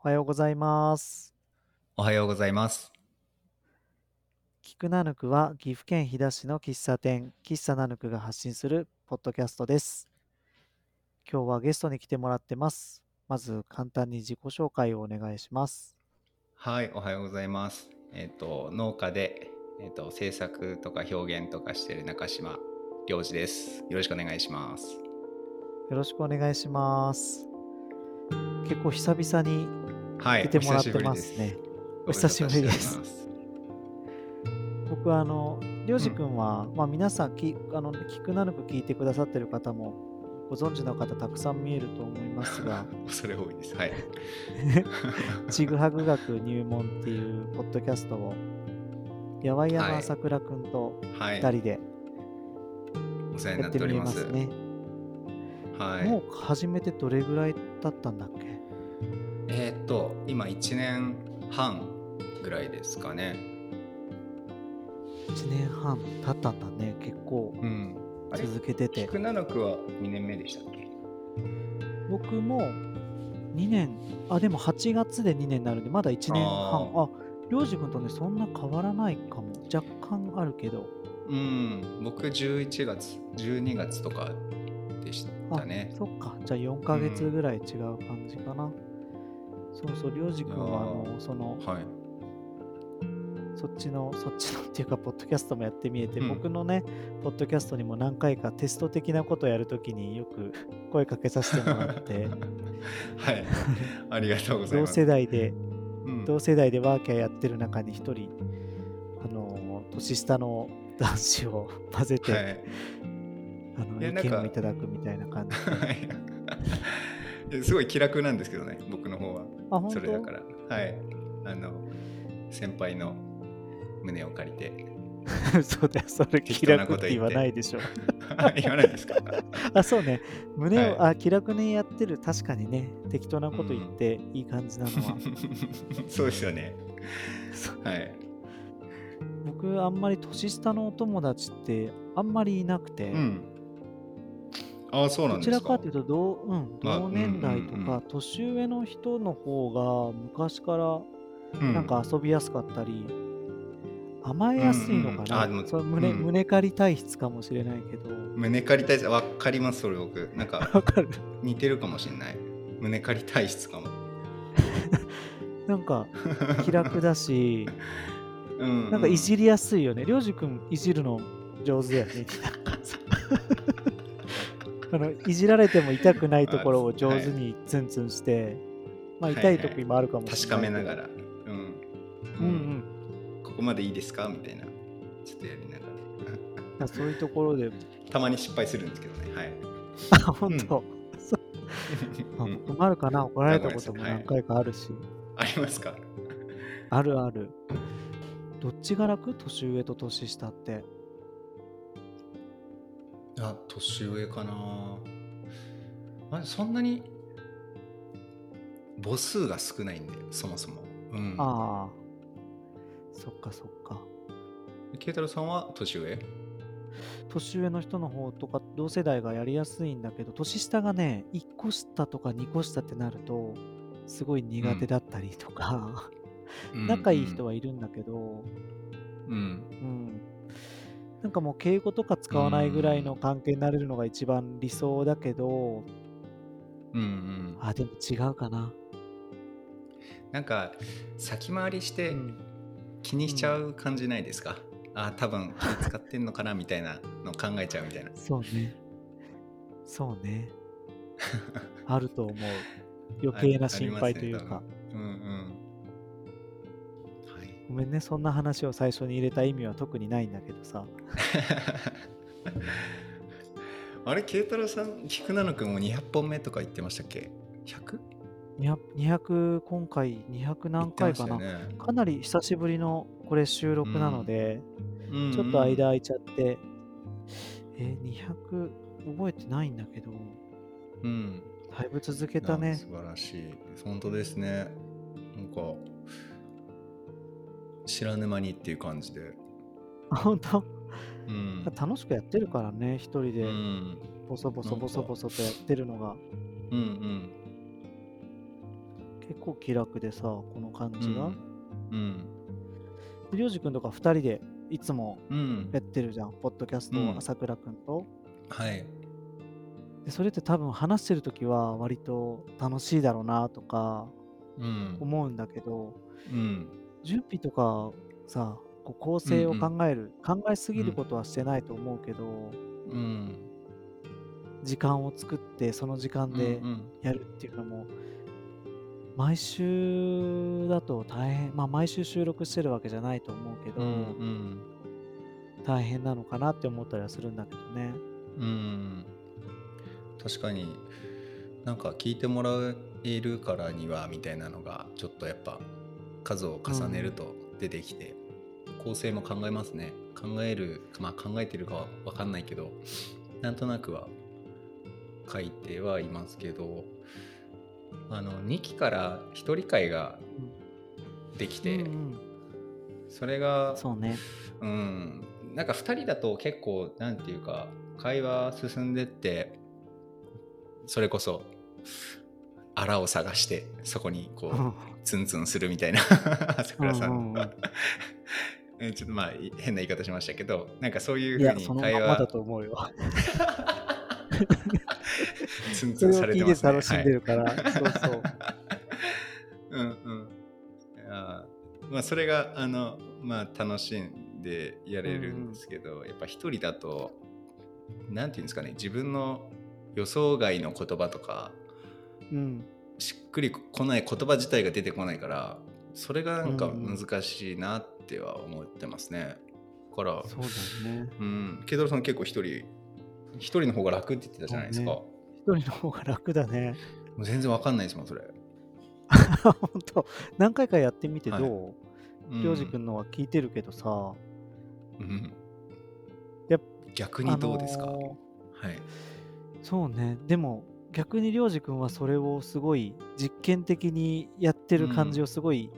おはようございます。おはようございます。菊ナヌクは岐阜県飛騨市の喫茶店、喫茶ナヌクが発信するポッドキャストです。今日はゲストに来てもらってます。まず簡単に自己紹介をお願いします。はい、おはようございます。えっ、と、農家で、えっ、と、制作とか表現とかしている中島良二です。よろしくお願いします。よろしくお願いします。結構久々にはい、来てもらってお久しぶりますね。ごお久しぶりです。僕はあの、りょうじくんは、まあ皆さんき、あの、菊ナヌク聞いてくださってる方もご存知の方たくさん見えると思いますが、恐れ多いです。はい。ちぐはぐ学入門っていうポッドキャストを、やわいやの朝倉くんとはい。2人でやっててみます。えますね。はい。もう始めてどれぐらい経ったんだっけ？えっ、と、今1年半ぐらいですかね。?1 年半経ったんだね。結構続けてて。菊七区は2年目でしたっけ？僕も2年、あ、でも8月で2年になるんで、まだ1年半。ああ、りょうじくんとね、そんな変わらないかも。若干あるけど。うん、僕11月、12月とかでしたね。そっか。じゃあ4ヶ月ぐらい違う感じかな。そうそう、りょうじくんは、あの、その、はい。そっちの、そっちのっていうか、ポッドキャストもやってみえて、うん僕のね、ポッドキャストにも何回かテスト的なことをやるときによく声かけさせてもらって、はい。ありがとうござい同ます。世代で、うん同世代でワーキャーやってる中に一人、あの、年下の男子を混ぜて、はい。あの意見をいただくみたいな感じ すごい気楽なんですけどね、僕の方は。それだから。はい。あの、先輩の胸を借りて。そうだよ、それ気楽って言わないでしょ。言わないですか？あ、そうね。胸を、はあ、気楽にやってる。確かにね、適当なこと言っていい感じなのは。そうですよね。はい。僕、あんまり年下のお友達ってあんまりいなくて、うん。ああ、そうなんどですか。ちらかというと同、うん、まあ同年代とうんうんか、年上の人の方が昔からうんなんか遊びやすかったり、甘えやすいのかな。うんうんあでもそれ胸うん胸借り体質かもしれないけど。胸借りたいわかります、それ僕。なんか わかる似てるかもしれない。胸借り体質かも。なんか気楽だし、うん、なんかいじりやすいよね。りょうじくんいじるの上手だよね。なんあのいじられても痛くないところを上手にツンツンして、まあ痛い時もあるかもし確れないけど。かめながら。うん。うんうん。ここまでいいですか？みたいな。ちょっとやりながまあそういうところで、ら。たまに失敗するんですけどね。はい。あ、本当、そうん僕も あるかな？怒られたことも何回かあるし、ありますか？あるある。どっちが楽？年上と年下って。あ、年上かな。まあ、そんなに母数が少ないんで、そもそも。うん。ああ、そっかそっか。慶太郎さんは年上？年上の人の方とか同世代がやりやすいんだけど年下がね1個下とか2個下ってなるとすごい苦手だったりとか、仲いい人は。はいるんだけど、うん。うん、なんかもう敬語とか使わないぐらいの関係になれるのが一番理想だけど、うんうん。あでも違うかな、なんか先回りしてうん、気にしちゃう感じないですか、あ多分気使ってんのかなみたいなの考えちゃうみたいな。そうね。そうね。あると思う。余計な心配というか、ごめんねそんな話を最初に入れた意味は特にないんだけどさ。あれ慶太郎さん菊七君も200本目とか言ってましたっけ？100? 200, 200今回200何回かな、ね。かなり久しぶりのこれ収録なので、うん。うんちょっと間空いちゃって、えー、200覚えてないんだけど。うん。だいぶ続けたね。素晴らしい。本当ですね。なんか知らぬ間にっていう感じであ本当？うん楽しくやってるからね一人うでんボソボソボソボソとやってるのがうんうん結構気楽でさ、この感うじが。ん。うん。でりょうじくんとか2人でいつもうんや。ってるじゃん、ポッドキャストをうん朝倉くんと。はい。でそれって多分話してる時は割と楽しいだろうなとかうん。思うんだけど、うん。準備とかさ、こう構成をうんう考える、考えすぎることはしてないと思うけど、うん。時間を作ってその時間うんでうん。やるっていうのも、毎週だと大変、まあ毎週収録してるわけじゃないと思うけど、うんうん。大変なのかなって思ったりはするんだけどね。うん。確かになんか聞いてもらえるからにはみたいなのがちょっとやっぱ数を重ねると出てきて、構成も考えますね。考えるまあ考えてるかは分かんないけどなんとなくは書いてはいますけどあの2期から1人会ができて、うんうんそれがそうね。うん、なんか2人だと結構なんていうか会話進んでってそれこそあらを探してそこにこうツンツンするみたいな 朝倉さうんうんうんん えちょっとまあい変な言い方しましたけどなんかそういうふうに会まだ話と思うよ。ツンツンされててますね。楽しんでるから、そうそう。うんうんあーまあそれがあのまあ楽しんでやれるんですけど、やっぱ一人だとなんていうんですかね自分の予想外の言葉とかうん。しっくりこない言葉自体が出てこないからそれがなんか難しいなっては思ってますね。だからそうだよね。うんケイドロさん結構一人一人の方が楽って言ってたじゃないですか。そ一人の方が楽だね。もう全然わかんないですもんそれ。本当何回かやってみてはいどううんりょうじくんのは聞いてるけどさ、うんやっ逆にどうですか、あのーはい。そうね。でも逆にりょうじくんはそれをすごい実験的にやってる感じをすごい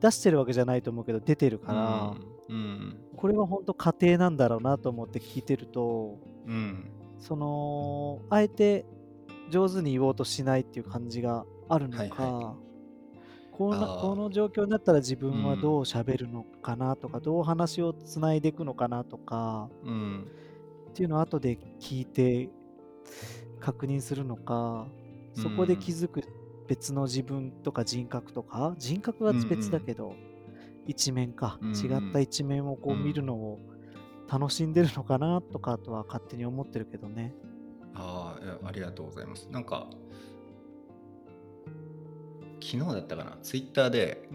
出してるわけじゃないと思うけど出てるから、うん。これは本当家庭なんだろうなと思って聞いてると、うん。そのあえて上手に言おうとしないっていう感じがあるのか、はいはこうなあー。この状況になったら自分はうんどう喋るのかなとか、どう話をつないでいくのかなとかうん。っていうのを後で聞いて確認するのかそこで気づく別の自分とか人格とか人格は別だけど、一面か、違った一面をこううん見るのを楽しんでるのかなとかとは勝手に思ってるけどね。あありがとうございます。なんか昨日だったかな？ツイッターで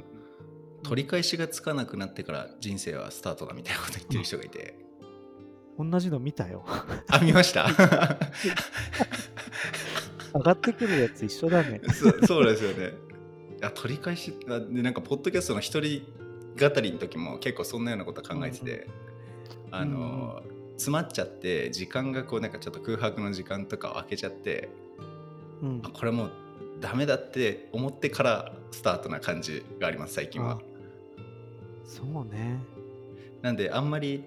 取り返しがつかなくなってから人生はスタートだみたいなこと言ってる人がいて、同じの見たよ。あ見ました？上がってくるやつ一緒だね。そそうですよね。あ取り返しあでなんかポッドキャストの一人語りの時も結構そんなようなこと考えてて、あの詰まっちゃって時間がこうなんかちょっと空白の時間とかを空けちゃって。うん。あこれもうダメだって思ってからスタートな感じがあります最近は。あそうね。なんであんまり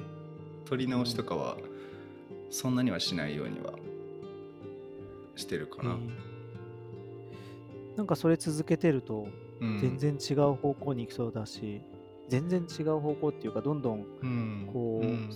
取り直しとかはそんなにはしないようにはしてるかな、うん。なんかそれ続けてるとうん。全然違う方向に行きそうだし、全然違う方向っていうかどんどんうん。こう、うん。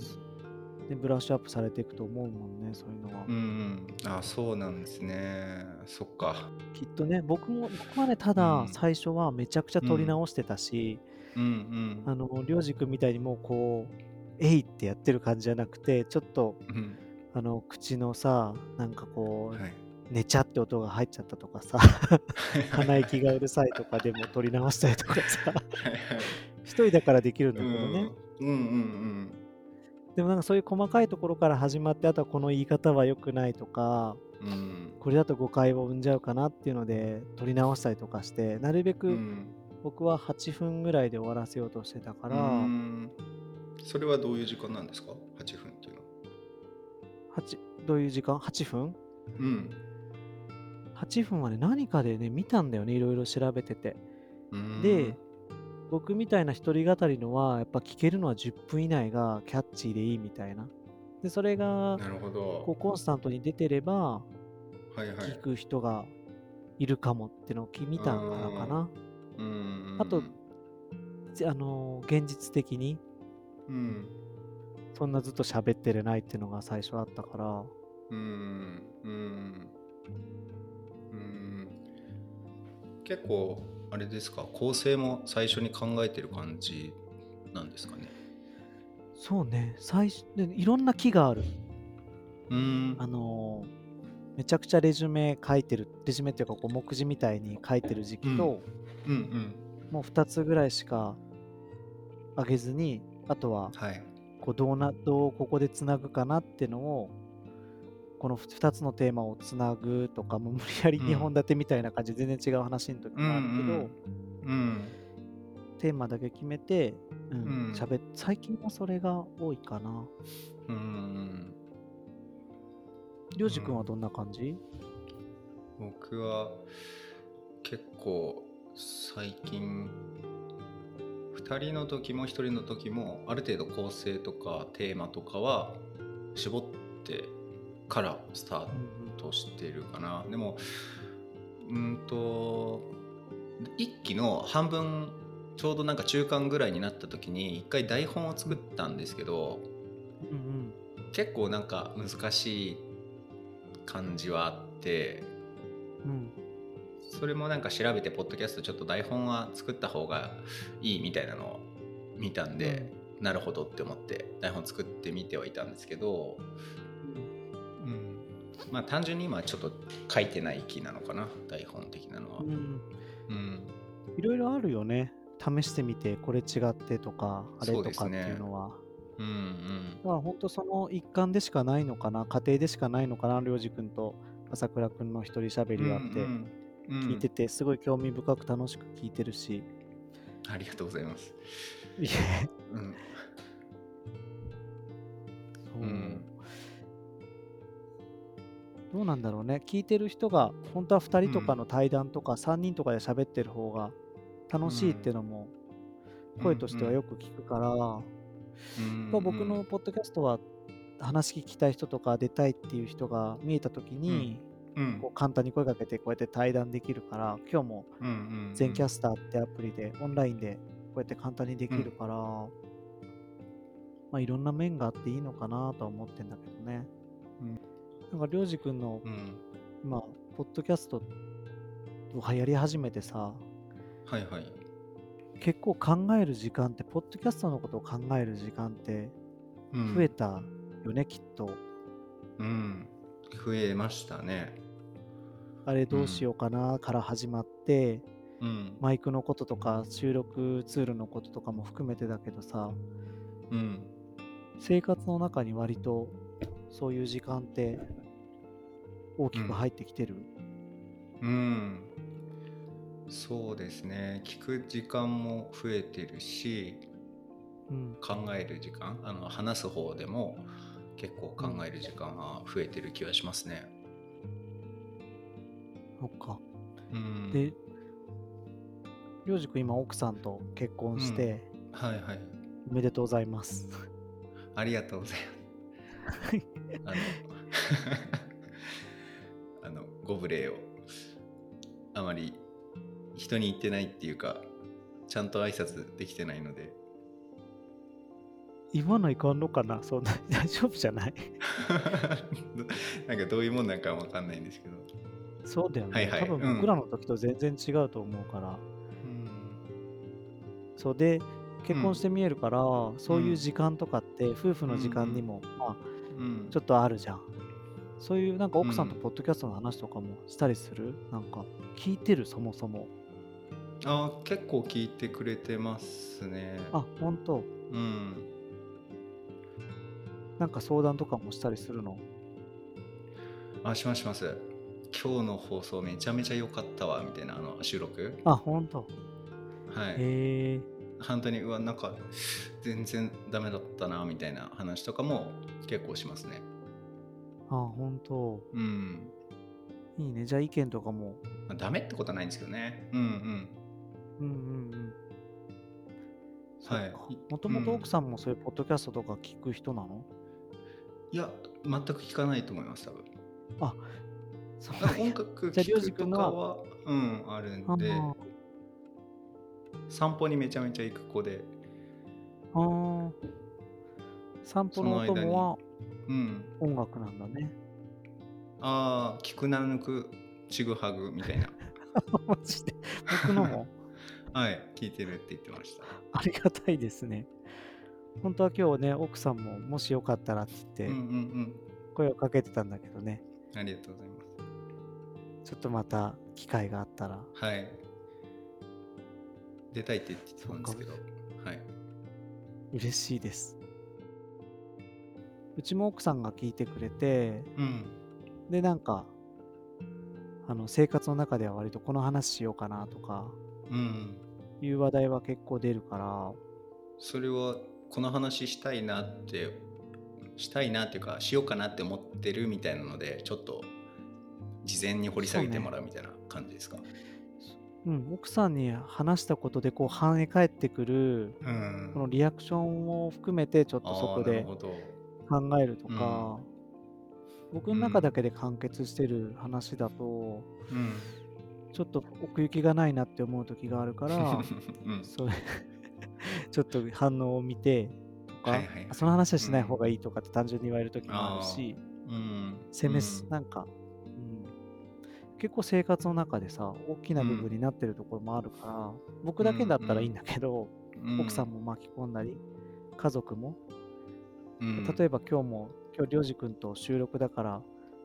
ね、ブラッシュアップされていくと思うもんねそういうのは、うんうん。あそうなんですね。そっか。きっとね僕も僕はねただうん。最初はめちゃくちゃ撮り直してたし、うんうん。あのりょうじくんみたいにもうこうえいってやってる感じじゃなくてちょっとうん。あの口のさなんかこう、はい寝ちゃって音が入っちゃったとかさ鼻息がうるさいとかでも撮り直したりとかさ一人だからできるんだうけどね、んうんうんでもなんかそういう細かいところから始まってあとはこの言い方は良くないとかうん。うんこれだと誤解を生んじゃうかなっていうので撮り直したりとかしてなるべくうん。僕は8分ぐらいで終わらせようとしてたから、うん。それはどういう時間なんですか？8分っていうのは。8どういう時間 ?8 分？うん ?8 分はね何かでね見たんだよねいろいろ調べてて。うん。で僕みたいな一人語りのはやっぱ聞けるのは10分以内がキャッチーでいいみたいな。でそれがなるほど。こうコンスタントに出てれば聞く人がいるかもってのを聞見たからかな。うん。あとじあのー現実的に。うん。そんなずっと喋ってれないっていうのが最初あったから、うんうんうん。結構あれですか？構成も最初に考えてる感じなんですかね？そうね、最初でいろんな木がある。うん。あのーめちゃくちゃレジュメ書いてる、レジュメっていうかこう目次みたいに書いてる時期と、うん。うんもう2つぐらいしか上げずに、あとははい。こうどうなどうここでつなぐかなっていうのをこの2つのテーマをつなぐとかもう無理やりうん。2本立てみたいな感じで全然違う話の時もあるけど、うんうんテーマだけ決めて、うんうん。喋っ最近はそれが多いかな。うんうんりょうじくんはどんな感じ、僕は結構最近2人の時も1人の時もある程度構成とかテーマとかは絞ってからスタートしてるかな。でもうんと1期の半分ちょうどなんか中間ぐらいになった時に1回台本を作ったんですけどうんうん。結構なんか難しい感じはあってうん。それもなんか調べてポッドキャストちょっと台本は作った方がいいみたいなのを見たんで、なるほどって思って台本作ってみてはいたんですけど、うん、まあ単純に今ちょっと書いてない気なのかな台本的なのは。いろいろあるよね。試してみて、これ違ってとか、あれとかっていうのは。うんうん。だから本当その一環でしかないのかな、家庭でしかないのかな、りょうじくんと朝倉くんの一人喋りがあって、うんうん。聞いてて、すごい興味深く楽しく聞いてるし、ありがとうございます。いえ。うん。うんどうなんだろうね。聞いてる人が、本当は2人とかの対談とか3人とかで喋ってる方が楽しいっていうのも声としてはよく聞くから、うん。まあ僕のポッドキャストは話聞きたい人とか出たいっていう人が見えた時に、うん。こう簡単に声かけてこうやって対談できるから、今日も全キャスターってアプリでオンラインでこうやって簡単にできるから、まあいろんな面があっていいのかなとは思ってんだけどね。うんなんかりょうじくんのうん今、ポッドキャストをやり始めてさ、はいはい。結構考える時間って、ポッドキャストのことを考える時間ってうん増えたよね、きっと。うん増えましたね。あれどうしようかなから始まって、うんマイクのこととか収録ツールのこととかも含めてだけどさ、うん生活の中に割とそういう時間って大きく入ってきてる。うんそうですね聞く時間も増えてるしうん。考える時間あの話す方でも結構考える時間は増えてる気がしますね。そっか。うん、で、りょうじくん今奥さんと結婚して、はいはいおめでとうございます。ありがとうございます。あのあのご無礼を。あまり人に言ってないっていうかちゃんと挨拶できてないので。今のいかんのかな？そんな 大丈夫じゃない？なんかどういうもんなんかわかんないんですけど、そうだよね。はいはい。多分うん。僕らの時と全然違うと思うから。うん。そうで、結婚して見えるから、そういう時間とかって夫婦の時間にも、まあ、うん、ちょっとあるじゃん。そういうなんか奥さんとうんポッドキャストの話とかもしたりする、なんか聞いてる？そもそも。あ結構聞いてくれてますね。あ、本当？うんなんか相談とかもしたりするの？あしますします。今日の放送めちゃめちゃ良かったわみたいなあの収録？あ、本当はい。へえ。本当にうわなんか全然ダメだったなみたいな話とかも結構しますね。あ、本当うん。いいね。じゃあ意見とかも。まあ、ダメってことはないんですけどね。うんうん。うんうんうん。はいもともとうん奥さんもそういうポッドキャストとか聞く人なの、いや全く聞かないと思います多分。そう音楽聴くとかは、うん、あるあんで、あ、散歩にめちゃめちゃ行く子で、ああ、散歩そのおの間に、供はうん、音楽なんだね。ああ、聞くなぬく、ちぐはぐみたいな。マジで？僕のも？はい、聞いてるって言ってました。ありがたいですね。本当は今日ね、奥さんももしよかったらって言うんうってん声をかけてたんだけどね、うん。ありがとうございます。ちょっとまた機会があったら、はい。出たいって言ってたんですけど、はい。嬉しいです。うちも奥さんが聞いてくれて、うん。で、なんか、あの生活の中では割とこの話しようかなとかうん。いう話題は結構出るから、それは、この話したいなって、したいなっていうか、しようかなって思ってるみたいなので、ちょっと、事前に掘り下げてもらうみたいな感じですか？うん、奥さんに話したことでこう反映返ってくるうん。このリアクションを含めてちょっとそこでなるほど。考えるとか、僕の中だけで完結してる話だと、うん。ちょっと奥行きがないなって思う時があるから、うん。それ ちょっと反応を見てとか、はいはいはい。その話はしない方がいいとかって単純に言われる時もあるし、うん。攻めす、うん。なんか、うん、結構生活の中でさ、大きな部分になってるところもあるから、僕だけだったらいいんだけど、うん。奥さんも巻き込んだり、家族も、うん。例えば今日も、今日、りょうじくんと収録だから、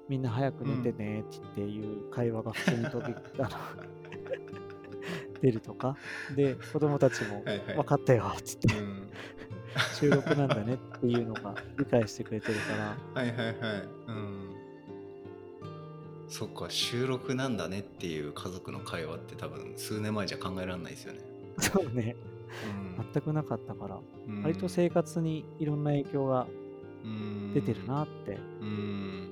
みんな早く寝てねっていう会話が普通に飛び、あの 出るとか、で、子供たちも、分かったよって言って、うん。収録なんだねっていうのが理解してくれてるから、はいはいはい。うん。そっか、収録なんだねっていう家族の会話って多分数年前じゃ考えられないですよね。そうね、うん全くなかったから、うん。割と生活にいろんな影響が出てるなって。うん。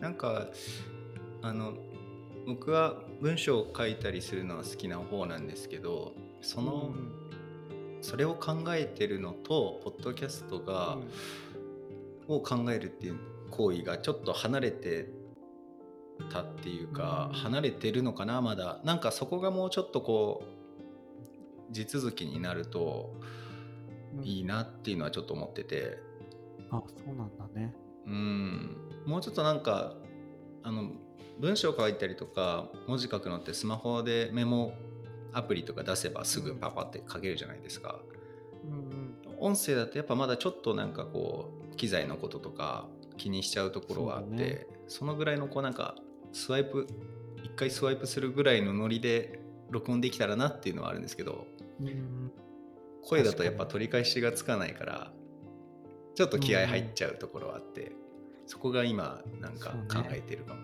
なんかあの僕は文章を書いたりするのは好きな方なんですけどその、それを考えてるのとポッドキャストが、を考えるっていう行為がちょっと離れてたっていうか、うん。離れてるのかなまだ。なんかそこがもうちょっとこう地続きになるとうんいいなっていうのはちょっと思っててあ、そうなんだね。うんもうちょっとなんかあの文章書いたりとか文字書くのってスマホでメモアプリとか出せばすぐパパって書けるじゃないですか。うんうん。音声だとやっぱまだちょっとなんかこう機材のこととか気にしちゃうところがあってそ,、ねのぐらいのこうなんかスワイプ一回スワイプするぐらいのノリで録音できたらなっていうのはあるんですけどうん声だとやっぱ取り返しがつかないからちょっと気合入っちゃうところはあって、そこが今なんか考えてるかも。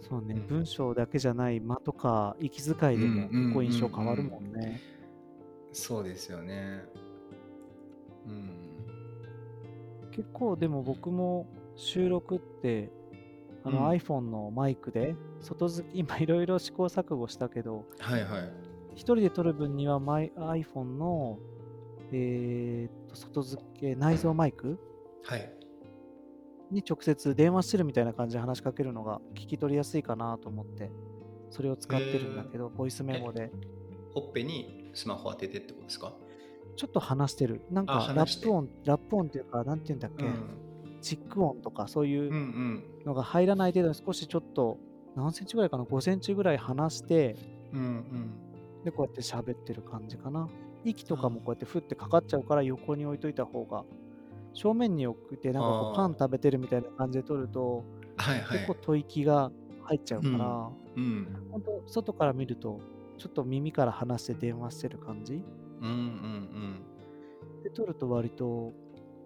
そうね、うん文章だけじゃない間とか息遣いでも結構印象変わるもんね。そうですよね。うん。結構でも僕も収録ってあのうん iPhone のマイクで外付き今いろいろ試行錯誤したけどはいはい。一人で撮る分にはマイ iPhone のえーっと外付け内蔵マイクはい。に直接電話してるみたいな感じで話しかけるのが聞き取りやすいかなと思ってそれを使ってるんだけど、ボイスメモで。ほっぺにスマホ当ててってことですか？ちょっと話してる。なんあかラップ音ラップ音っていうかなんていうんだっけ、チック音とかそういううんうんのが入らない程度に少しちょっと何センチぐらいかな？5センチぐらい離してうんうんでこうやって喋ってる感じかな。息とかもこうやってふってかかっちゃうから横に置いといた方が正面に置いてなんかこうパン食べてるみたいな感じで撮るとはいはい。結構吐息が入っちゃうから、うん。本当外から見るとちょっと耳から離して電話してる感じ。うんうんで撮ると割と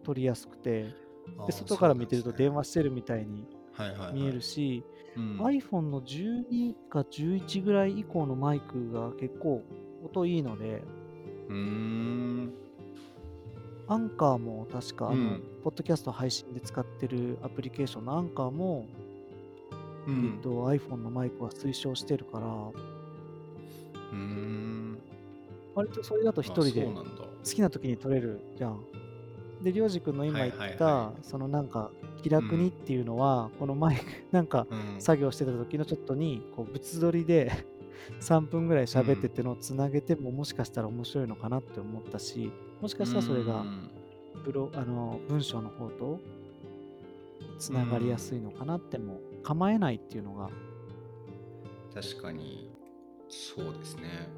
撮りやすくてうんで外から見てると電話話してるみたいに見えるし、し、うん、iPhone の12か11ぐらい以降のマイクが結構音いいので、うーんアンカーも確か、うん。ポッドキャスト配信で使ってるアプリケーションのアンカーも、うん。えっと、iPhone のマイクは推奨してるから、うーん。割とそれだと一人で好きな時に撮れるじゃん。で、りょうじくんの今言った、そのなんか気楽にっていうのは、このマイクなんかうん。作業してた時のちょっとにこう物撮りで 3分ぐらい喋ってってのをつなげてももしかしたら面白いのかなって思ったしもしかしたらそれがうん。ブロあの文章の方とつながりやすいのかなっても構えないっていうのが。確かにそうですね。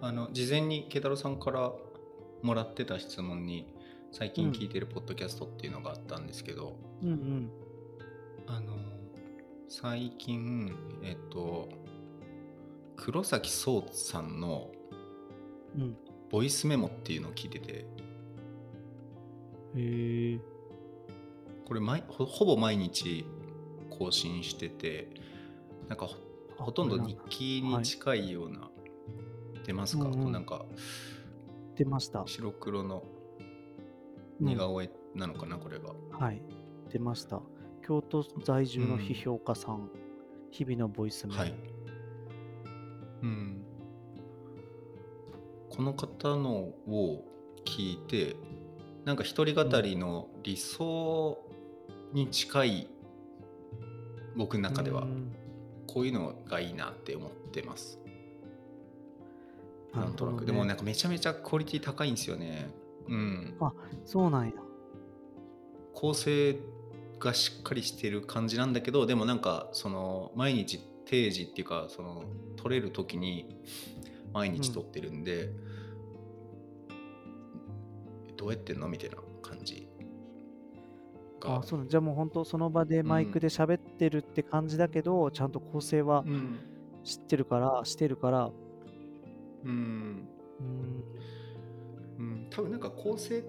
あの事前に慶太郎さんからもらってた質問に最近聞いてるポッドキャストっていうのがあったんですけど、うんうん。あの最近えっと黒崎壮さんのうん。ボイスメモっていうのを聞いててへえ。これ毎ほほぼ毎日更新しててなんかほとんど日記に近いような、出ますか、うんうん。なんか出ました。白黒の。うん似顔絵なのかな、これが。はい。出ました。京都在住の批評家さん、日々のボイスメモ、はい。うん。この方のを聞いてなんか一人語りの理想に近い僕の中ではうん。こういうのがいいなって思ってます。なんとなく、でもなんかめちゃめちゃクオリティ高いんですよねうん。あそうなんや。構成がしっかりしてる感じなんだけどでもなんかその毎日定時っていうかその撮れる時に毎日撮ってるんで、どうやってんのみたいな感じ。が。あそうじゃあもう本当その場でマイクで喋ってるって感じだけど、ちゃんと構成はうん。知ってるからしてるから。うん。うんうん、多分なんか構成っ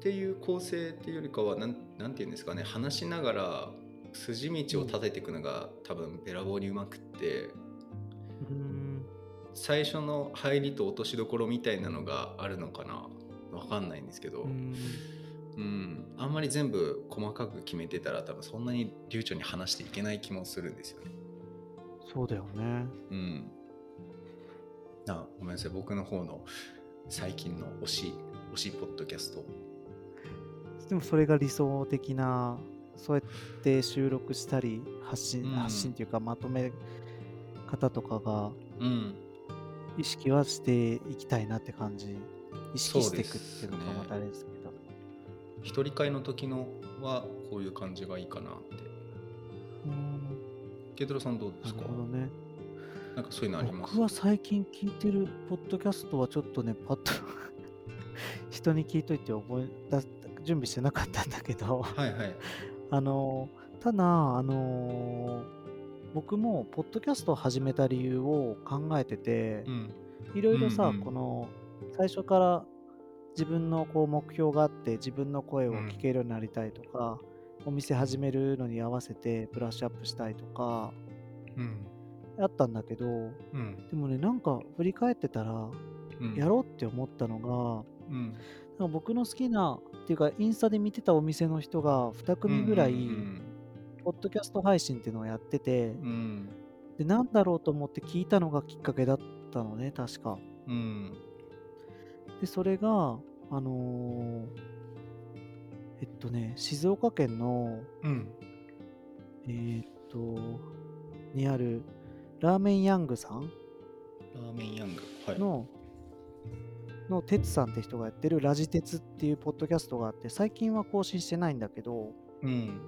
ていう構成っていうよりかはなんなんていうんですかね。話しながら筋道を立てていくのが多分べらぼうにうまくって。うん最初の入りと落としどころみたいなのがあるのかな。わかんないんですけど、うん。うん、あんまり全部細かく決めてたら多分そんなに流暢に話していけない気もするんですよね。そうだよね。うん。あごめんなさい。僕の方の最近の推し推しポッドキャスト。でもそれが理想的なそうやって収録したり発信、うん。発信っていうかまとめ方とかがうん。意識はしていきたいなって感じ。意識していくっていうのがまたあれですけど。一人会の時のはこういう感じがいいかなって。うん。ケイトロさんどうでなすか？るほどねなんかそういうのあります？僕は最近聞いてるポッドキャストはちょっとねパッと 人に聞いといて覚えだ準備してなかったんだけど。はいはい。あのただあの僕もポッドキャストを始めた理由を考えててうん。いろいろさ、うんうん。この最初から自分のこう目標があって自分の声を聞けるようになりたいとか、お店始めるのに合わせてブラッシュアップしたいとかうんあったんだけどうん。でもねなんか振り返ってたらうん。やろうって思ったのが、うん。なんか僕の好きなっていうかインスタで見てたお店の人が2組ぐらい、うん。ポッドキャスト配信っていうのをやってて、うん。でなんだろうと思って聞いたのがきっかけだったのね確か。うん。でそれがあのーえっとね静岡県のうん。えーっとにあるラーメンヤングさん？ラーメンヤングはい。の、の鉄さんって人がやってるラジ鉄っていうポッドキャストがあって最近は更新してないんだけどうん。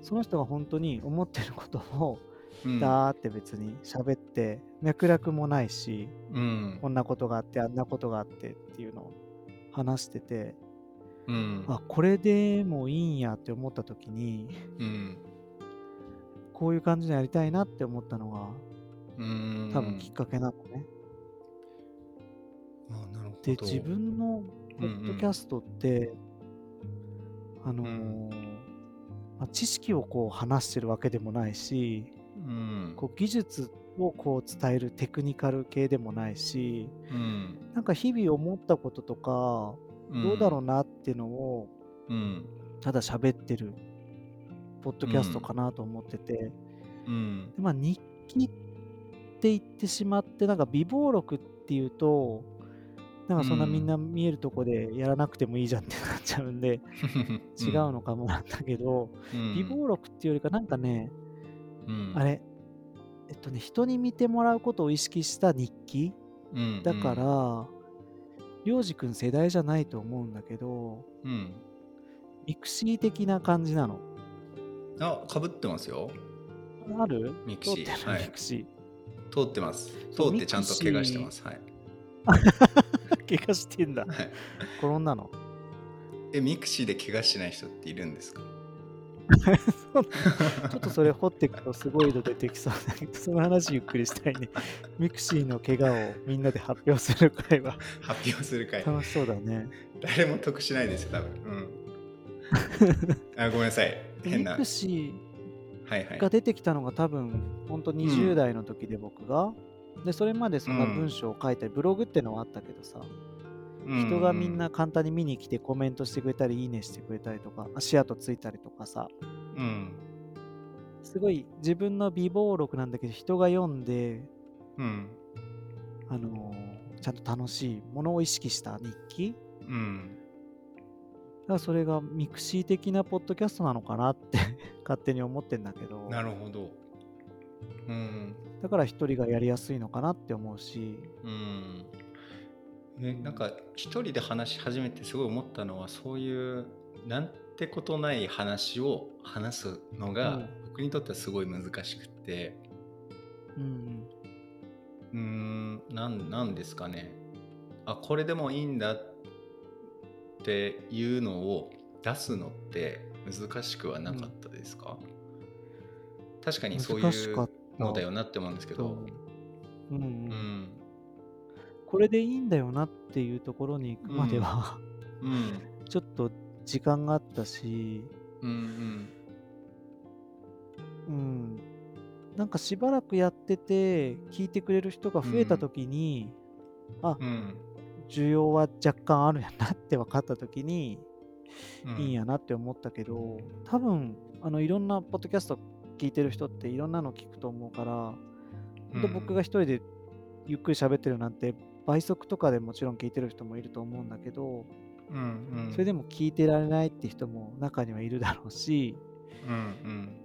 その人が本当に思ってることをうん。ダーって別に喋って脈絡もないしうん。こんなことがあってあんなことがあってっていうのを話しててうん。あこれでもいいんやって思った時にうん。こういう感じでやりたいなって思ったのがうん。多分きっかけなのね。あなるほど。で自分のポッドキャストって、あのーまあ知識をこう話してるわけでもないしうん。こう技術をこう伝えるテクニカル系でもないしうん。なんか日々思ったこととかどうだろうなっていうのをうん。ただ喋ってるポッドキャストかなと思ってて、うん。でまあ、日記って言ってしまってなんか微暴録っていうとなんかそんなみんな見えるとこでやらなくてもいいじゃんって感ちゃうんで、違うのかもなんだけど、うん。美貌録っていうよりかなんかね、うん。あれ、えっとね、人に見てもらうことを意識した日記うんだから、りょうじくん世代じゃないと思うんだけど、うん。ミクシー的な感じなの。あかぶってますよ。ある？ミクシー。ミクシ通ってます。通ってちゃんと怪我してます。はい、ー。怪我してんだ。はい、転んだの？えミクシーで怪我しない人っているんですか？ちょっとそれ掘っていくとすごいの出てきそうだけど、その話ゆっくりしたいね。ミクシーの怪我をみんなで発表する会は。発表する会。楽しそうだね。誰も得しないですよ多分。うん。あごめんなさい。変な。ミクシはいはい。ーが出てきたのが多分、本当20代の時で僕が。で、それまでそんな文章を書いたり、ブログってのはあったけどさ、人がみんな簡単に見に来てコメントしてくれたり、いいねしてくれたりとか、足跡ついたりとかさ、うん。すごい自分の備忘録なんだけど、人が読んで、うん。あのーちゃんと楽しいものを意識した日記うんだからそれがミクシー的なポッドキャストなのかなって 勝手に思ってんだけど、なるほど。うん。だから一人がやりやすいのかなって思うし、うん。えなんか一人で話し始めてすごい思ったのはそういうなんてことない話を話すのが、うん。僕にとってはすごい難しくって。うんうーんなんなんですかね。あこれでもいいんだっていうのを出すのって難しくはなかったですか、確かにそういうのだよなって思うんですけど。う。んうん。うん。これでいいんだよなっていうところに行くまでは、うん。ちょっと時間があったし、うんうん、なんかしばらくやってて聞いてくれる人が増えた時に、あうん。うん需要は若干あるんやなって分かった時に、うん。いいんやなって思ったけど、多分あのいろんなポッドキャスト聞いてる人っていろんなの聞くと思うから、ほん。と僕が一人でゆっくり喋ってるなんて倍速とかでもちろん聞いてる人もいると思うんだけど、うんうん。それでも聞いてられないって人も中にはいるだろうし、うん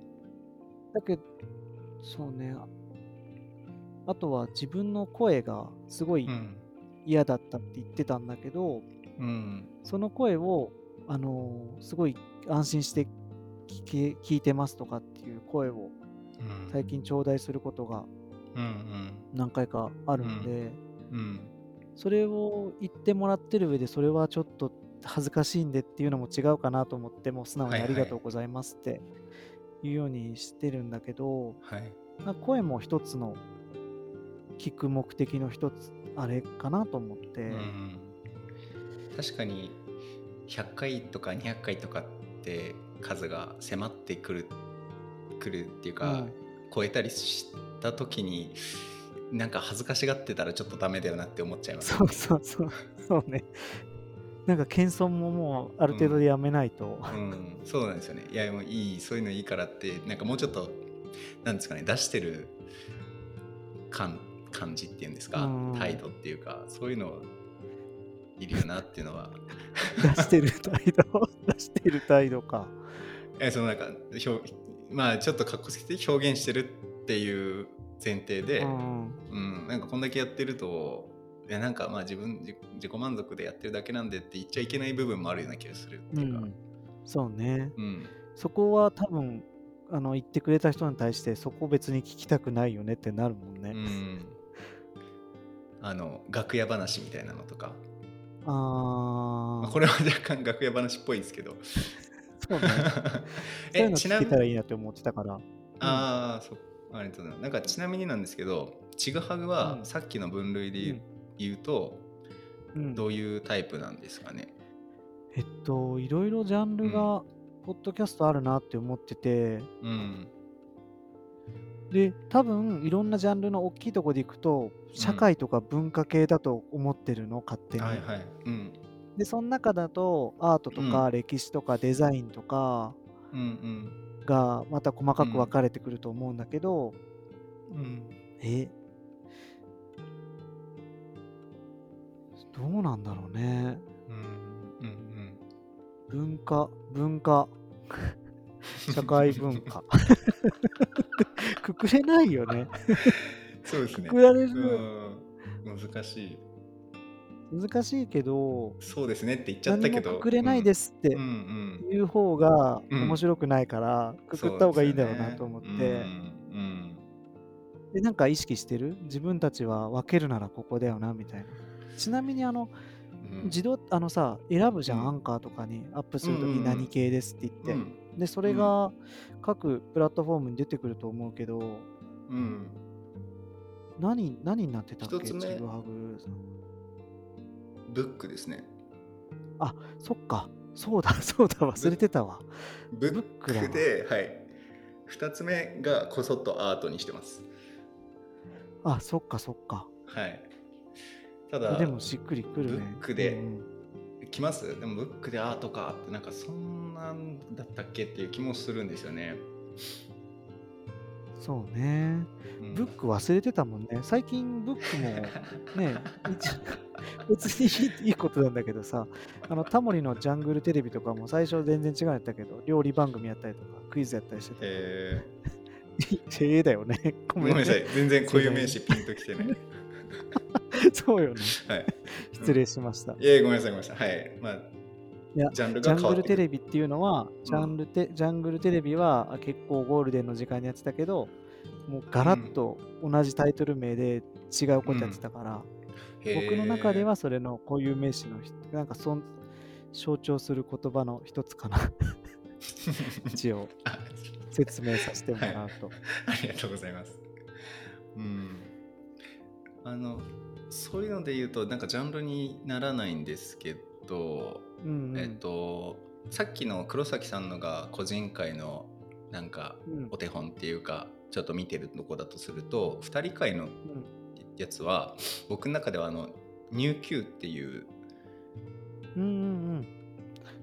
だけど、そうね、ああとは自分の声がすごいうんうん嫌だったって言ってたんだけど、うん。その声を、あのーすごい安心して聞け聞いてますとかっていう声をうん。最近頂戴することがうん何回かあるんで、それを言ってもらってる上でそれはちょっと恥ずかしいんでっていうのも違うかなと思ってもう素直にありがとうございますっていうようにしてるんだけど、はい。声も一つの聞く目的の一つあれかなと思って、うん確かに100回とか200回とかって数が迫ってくるくるっていうか、うん超えたりした時になんか恥ずかしがってたらちょっとダメだよなって思っちゃいます。そうそうそう。そうね。なんか謙遜ももうある程度でやめないと、うん、そうなんですよね。いや、もういい、そういうのいいからって、なんかもうちょっと、なんですかね、出してる感感じっていうんですか、うん。態度っていうか、そういうのいるよなっていうのは、出してる態度？出してる態度か。えそのなんか表、まあちょっとかっこつけて表現してるっていう前提で、ううん。んなんかこんだけやってると、いやなんかまあ自分自自己満足でやってるだけなんでって言っちゃいけない部分もあるような気がするっていうか、うん、そうね。うん。そこは多分あの言ってくれた人に対してそこ別に聞きたくないよねってなるもんね、うん、あの楽屋話みたいなのとか、ああこれは若干楽屋話っぽいですけど。そうね。そういうの聞えちなみにけたらいいなって思ってたから。ああそうありがとうございますなんかちなみになんですけどちぐはぐはうん。さっきの分類で言う,、とうん。どういうタイプなんですかね？えっといろいろジャンルがポッドキャストあるなって思ってて、うんで多分いろんなジャンルの大きいところでいくと社会とか文化系だと思ってるの勝手に、はいはい。うん。でその中だとアートとか歴史とかデザインとかうんがまた細かく分かれてくると思うんだけど、うん。うんえ？どうなんだろうね。うんうん。文化、文化、社会文化。くくれないよね。そうですね。くくられうる。ん難しい。難しいけど、そうですねって言っちゃったけど。くくれないですっていう方がうん面白くないから、くくった方がいいんだろうなと思って。でなんか意識してる？自分たちは分けるならここだよな、みたいな。ちなみにあの、自動、あのさ、選ぶじゃん、うんアンカーとかにアップするとき何系ですって言って。うんで、それが各プラットフォームに出てくると思うけど、うん何、何になってたっけ？一つ目ちぐはぐさん。ブックですね。そっか。そうだ、そうだ、忘れてたわ。ブックで、はい。二つ目がこそっとアートにしてます。あ、そっか、そっか。はい。ただ、でもしっくりくるね。ブックでうんうん来ます？でもブックでアートかってなんかそんなんだったっけっていう気もするんですよね。そうね。うんブック忘れてたもんね。最近ブックも ね、一別にいいいいことなんだけどさ、あのタモリのジャングルテレビとかも最初全然違うやったけど、料理番組やったりとか、クイズやったりしてて、えへえだよね。ごー、めんねごめんなさい。全然固有名詞ピンときてない。そうよね。はい。失礼しました。いえ、ごめんなさい、ごめんなさい。はい。まあ、いやジャンルジャングルテ。レビっていうのは、ジャンルテジャングルテレビはあ結構ゴールデンの時間にやってたけど、もうガラッと同じタイトル名で違うことやってたから、僕の中ではそれの固有名詞のひなんかそん象徴する言葉の一つかな 一応あ説明させてもらうと、ありがとうございます。うん。あの、そういうので言うと、なんかジャンルにならないんですけど、うんうん。えっと、さっきの黒崎さんのが個人会のなんかうん。お手本っていうか、ちょっと見てるとこだとすると、2人会のうん。やつは、僕の中ではあの、入級っていう、うんうんうん。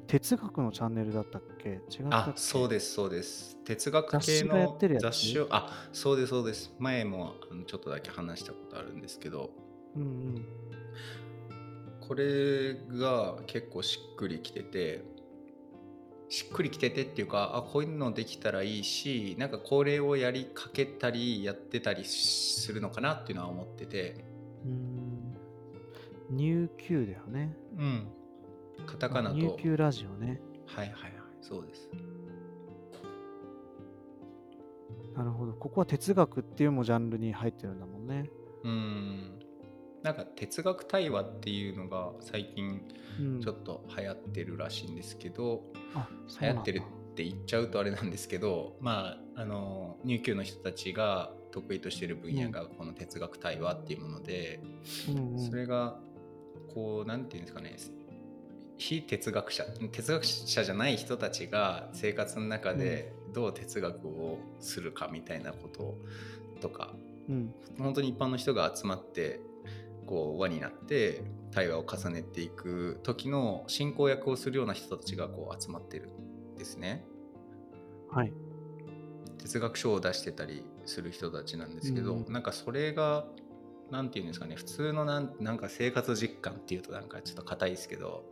哲学のチャンネルだったっけ？違ったそうです、そうです。哲学系の雑誌を、あ、そうです、そうです。前もちょっとだけ話したことあるんですけど、うんうん。これが結構しっくりきててしっくりきててっていうかあこういうのできたらいいしなんかこれをやりかけたりやってたりするのかなっていうのは思ってて。うん。入級だよね。うん。カタカナと。入級ラジオね。はいはいはい。そうです。なるほど。ここは哲学っていうもジャンルに入ってるんだもんね。うんなんか哲学対話っていうのが最近うん。ちょっと流行ってるらしいんですけど、うなんだ流行ってるって言っちゃうとあれなんですけどまああの入級の人たちが得意としている分野がこの哲学対話っていうもので、うんうん。それがこうなんていうんですかね非哲学者哲学者じゃない人たちが生活の中でどう哲学をするかみたいなこととかうん。本当に一般の人が集まってこう輪になって対話を重ねていく時の進行役をするような人たちがこう集まってるんですね。はい哲学書を出してたりする人たちなんですけど、うんなんかそれがなんていうんですかね普通のなんなんか生活実感っていうとなんかちょっと硬いですけど、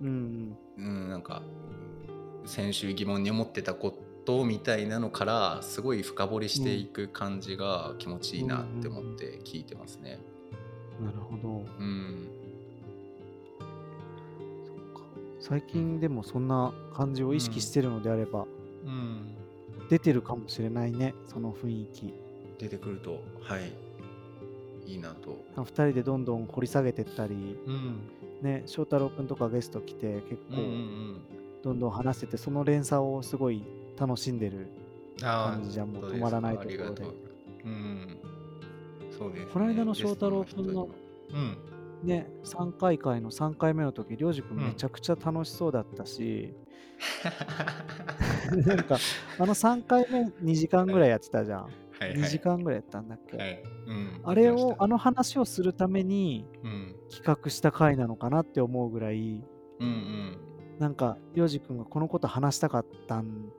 うんうん、なんか先週疑問に思ってたことみたいなのからすごい深掘りしていく感じが気持ちいいなって思って聞いてますね。うんなるほど。うん、最近でもそんな感じを意識してるのであれば、うん、出てるかもしれないねその雰囲気。出てくるとはい。いいなと。2人でどんどん掘り下げてったりうん。ね翔太郎くんとかゲスト来て結構んどんどん話しててその連鎖をすごい楽しんでるあ感じじゃもう止まらないかところで。うん。そうです、ね。この間の翔太郎君の。ね3回会の3回目の時りょうじくんうんめちゃくちゃ楽しそうだったし、なんかあの3回目2時間ぐらいやってたじゃん、はいはい。2時間ぐらいやったんだっけ、はい。うん。あれをあの話をするためにうん。企画した回なのかなって思うぐらいうんうん。なんかりょうじくんがこのこと話したかったん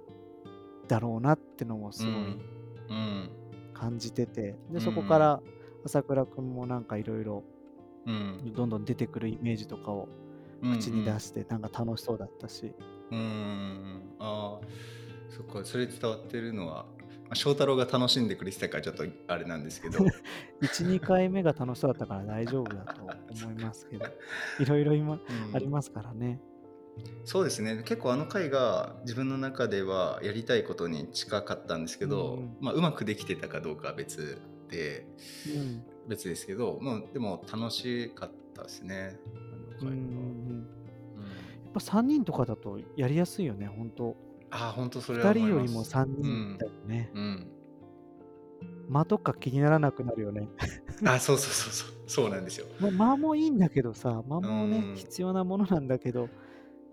だろうなってのもすごいうん。感じてて、うん。でそこから朝倉くんもなんかいろいろうん。どんどん出てくるイメージとかを口に出してなんか楽しそうだったし、うんうんうん。ああそっかそれ伝わってるのは、まあ、翔太郎が楽しんでくれてたからちょっとあれなんですけど。12回目が楽しそうだったから大丈夫だと思いますけど。いろいろ今うん。ありますからね。そうですね。結構あの回が自分の中ではやりたいことに近かったんですけど、うんまあ、うまくできてたかどうかは別でうん。別ですけど、まあ、でも楽しかったですね。あの回は、うんやっぱ3人とかだとやりやすいよね、本当。ああ本当それは2思います。人よりも3人だよね。うん、間とか気にならなくなるよね。あそうそうそうそう。そうなんですよ。ま間もいいんだけどさ、間もねう、ん。必要なものなんだけど、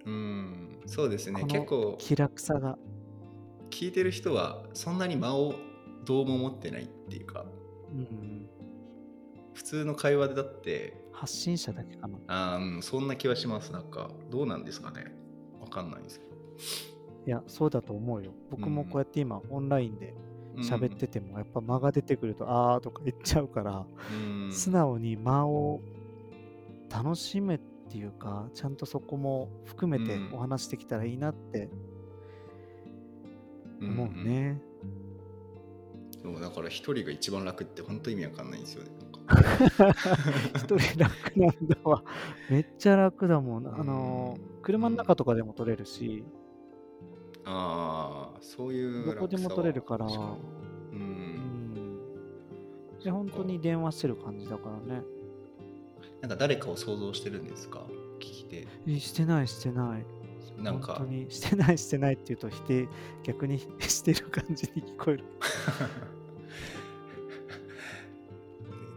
うん。そうですね。結構気楽さが。聞いてる人はそんなに間をどうも思ってないっていうかうん、普通の会話でだって発信者だけかな。あー、うん、そんな気はします。なんかどうなんですかね。わかんないですけど。いや、そうだと思うよ。僕もこうやって今、オンラインで喋ってても、やっぱ間が出てくると、あーとか言っちゃうから、うん。素直に間を楽しめっていうか、ちゃんとそこも含めてうんお話できたらいいなってうん思うね。そうだから一人が一番楽って本当意味わかんないんですよね一人楽なんだわ。めっちゃ楽だもん。あのうん車の中とかでも撮れるし、ああそういうどこでも撮れるからううんん。で、本当に電話してる感じだからね。なんか誰かを想像してるんですか？聞き手えしてない、してない。なんか本当にしてない、してないって言うと否定、逆に してる感じに聞こえる。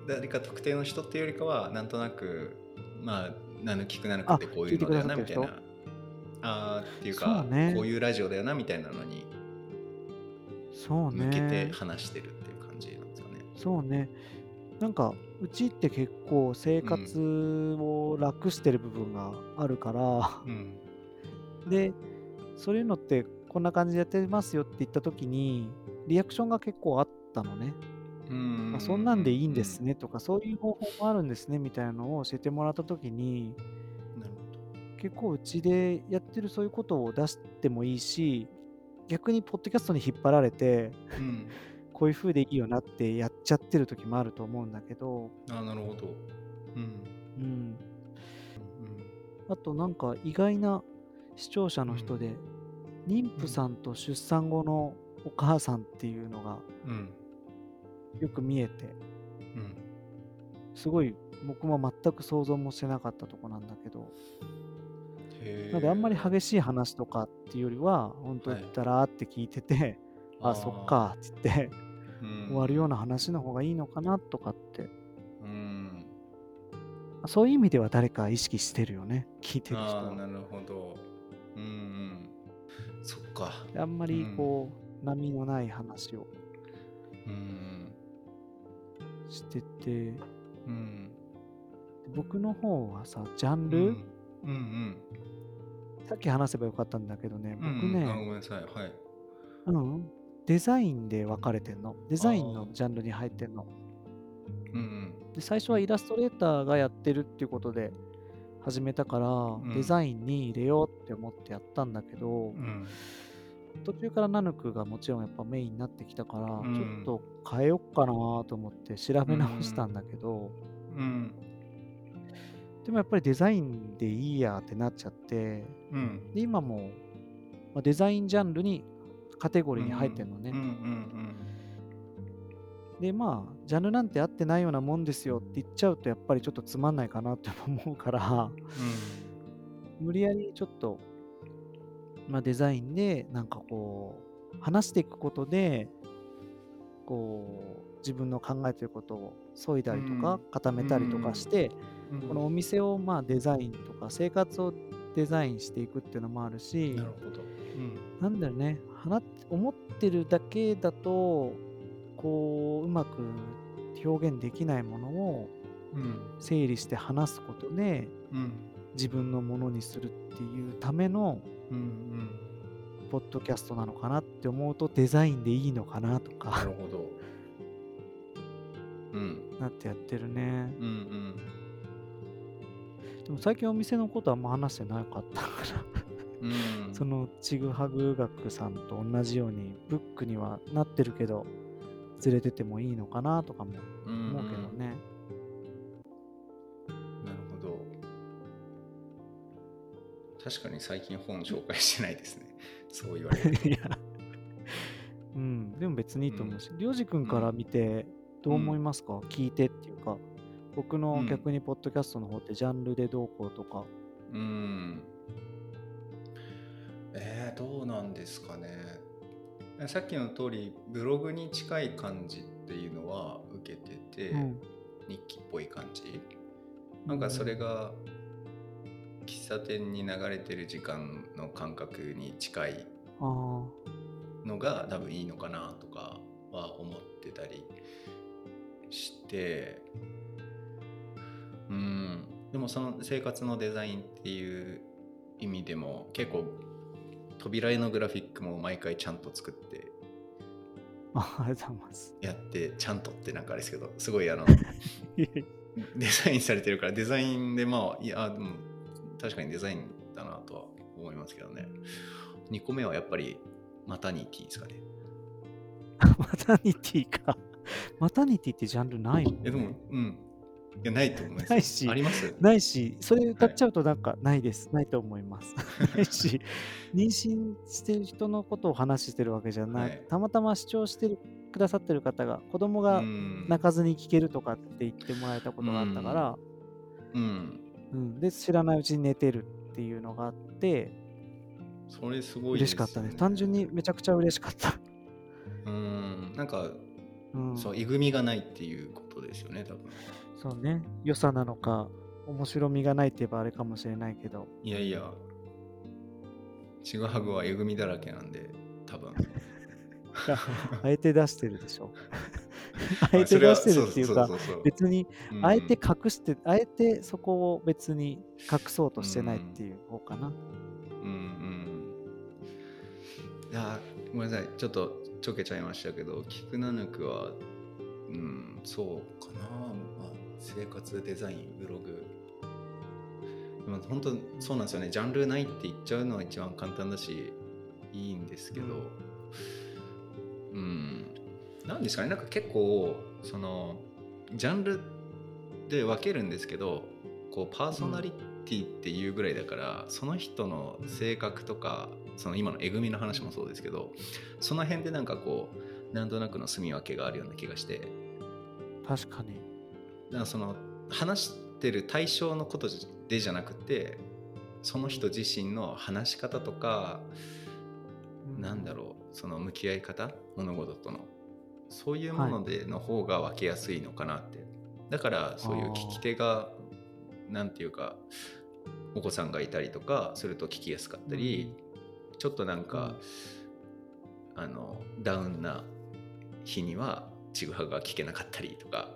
誰か特定の人っていうよりかはなんとなくまあなぬ聞くなぬくってこういうのだよなみたいなあーっていうそかうねこういうラジオだよなみたいなのにそうね。向けて話してるっていう感じなんですかね。そうね。なんか、うちって結構生活を楽してる部分があるから、うん。で、そういうのってこんな感じでやってますよって言った時に、リアクションが結構あったのね。うん。あそんなんでいいんですねとか、そういう方法もあるんですねみたいなのを教えてもらった時に、うんなるほど。結構うちでやってるそういうことを出してもいいし、逆にポッドキャストに引っ張られて、うんこういう風でいいよなってやっちゃってる時もあると思うんだけど、あーなるほど。うん。うん。あとなんか意外な視聴者の人で、妊婦さんと出産後のお母さんっていうのがうん。うんよく見えて、うん。すごい僕も全く想像もしてなかったとこなんだけど、なんであんまり激しい話とかっていうよりは、本当はいだらーって聞いてて、あそっかって言って、うん終わるような話の方がいいのかなとかって、うん。そういう意味では誰か意識してるよね、聞いてる人ああなは。るほど。うんうん。そっか。あんまりこう、波のない話を。うんしてて、うん。僕の方はさ、ジャンうん。ル、うんうん。さっき話せばよかったんだけどね、僕うんうん。あごね、めんなさい。はい。うん、デザインで分かれてんの？デザインのジャンルに入ってんの？うんうん。で最初はイラストレーターがやってるっていうことで始めたから、ん。デザインに入れようって思ってやったんだけど、うん。途中からナヌクがもちろんやっぱメインになってきたから、ん。ちょっと変えよっかなと思って調べ直したんだけど、うん。でもやっぱりデザインでいいやってなっちゃって、うん。で今も、まあ、デザインジャンルにカテゴリーに入ってるのね。うんうんでまあジャンルなんて合ってないようなもんですよって言っちゃうとやっぱりちょっとつまんないかなって思うから。無理やりちょっと、まあ、デザインでなんかこう話していくことでこう自分の考えてることを削いだりとかうん。固めたりとかして、うん。このお店をまあデザインとか生活をデザインしていくっていうのもあるしなるほど。うん。なんだろうね話思ってるだけだとこううまく表現できないものをうん。整理して話すことでうん。自分のものにするっていうためのうんポッドキャストなのかなって思うとデザインでいいのかなとなかるほど。うん。なってやってるね。うんうん。でも最近お店のことあんま話してなかったからうん。そのちぐはぐ学さんと同じようにブックにはなってるけど連れててもいいのかなとかも思うけどね。なるほど。確かに最近本紹介してないですね。そう言われると。いや、うん、でも別にいいと思うし、りょうじくんから見てどう思いますか、聞いてっていうか、僕のうん。逆にポッドキャストの方ってジャンルでどうこうとか、うんえー、どうなんですかね。さっきの通りブログに近い感じっていうのは受けてて、うん。日記っぽい感じ？なんかそれが喫茶店に流れてる時間の感覚に近いあのが多分いいのかなとかは思ってたりしてうん。でもその生活のデザインっていう意味でも結構扉絵のグラフィックも毎回ちゃんと作ってあ、ありがとうございます。やってちゃんとってなんかあれですけどすごいあの デザインされてるからデザインでまあいやでも確かにデザインだなとは思いますけどね2個目はやっぱりマタニティですかね マタニティか。マタニティってジャンルないもん、ね。えでもうんいやないと思います。ないしあります？ないし、それ歌っちゃうとなんかないです。ないと思います。ないし、妊娠してる人のことを話してるわけじゃない。はい。たまたま視聴してるくださってる方が、子供がうん。泣かずに聞けるとかって言ってもらえたことがあったから、うん。うん。で、知らないうちに寝てるっていうのがあって、それすごい嬉しかったね。単純にめちゃくちゃ嬉しかった。うん。なんか、うん、そうえぐみがないっていうことですよね多分そうね。良さなのか、面白みがないって言えばあれかもしれないけど、いやいや。ちぐはぐはえぐみだらけなんで多分。あえて出してるでしょ。あまえて出してるっていうか、別にうん。あえて隠して、あえてそこを別に隠そうとしてないっていう方かな。うんうん。いやごめんなさい。ちょっとちょけちゃいましたけどキクナヌクはうんそうかな、まあ、生活デザインブログ。本当そうなんですよね。ジャンルないって言っちゃうのは一番簡単だしいいんですけど。うん。なんですかね。なんか結構そのジャンルで分けるんですけどこうパーソナリティっていうぐらいだから、その人の性格とかその今のえぐみの話もそうですけどその辺でなんかこうなんとなくの住み分けがあるような気がして。確かに。だその話してる対象のことでじゃなくてその人自身の話し方とか、なんだろうその向き合い方物事とのそういうものでの方が分けやすいのかなって、だからそういう聞き手がなんていうかお子さんがいたりとかすると聞きやすかったり、ちょっとなんか、あのダウンな日にはちぐはぐが聞けなかったりとか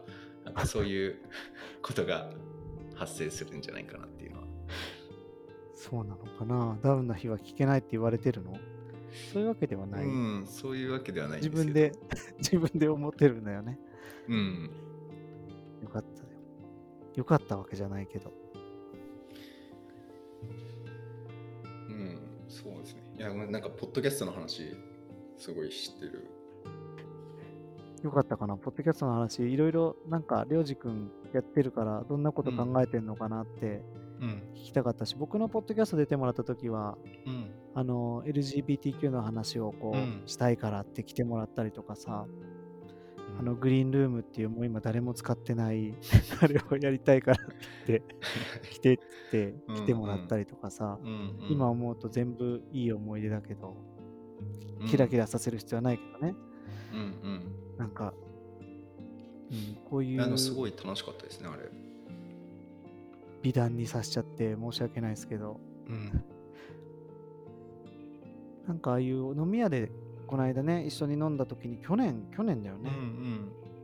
なんかそういうことが発生するんじゃないかなっていうのはそうなのかな。ダウンな日は聞けないって言われてるの？そういうわけではない。うんそういうわけではないん自分で、自分で思ってるんだよね。うんよかったよ。よかったわけじゃないけど。うんそうですねいやなんかポッドキャストの話すごい知ってるよかったかな。ポッドキャストの話、いろいろなんか、りょうじくんやってるから、どんなこと考えてんのかなってうん。聞きたかったし、僕のポッドキャスト出てもらった時は、うん。あの、LGBTQ の話をこう、うん。したいからって来てもらったりとかさ、あの、グリーンルームっていうもう今誰も使ってない、あれをやりたいからって 来てってうん。来てもらったりとかさ、うんうん。今思うと全部いい思い出だけど、うん。キラキラさせる必要はないけどね。うんうんなんか、うん、こういいやでもすうごい楽しかったですねあれ。美談にさせちゃって申し訳ないですけど、うん。なんかああいう飲み屋でこの間ね、一緒に飲んだ時に、去年、去年だようんね。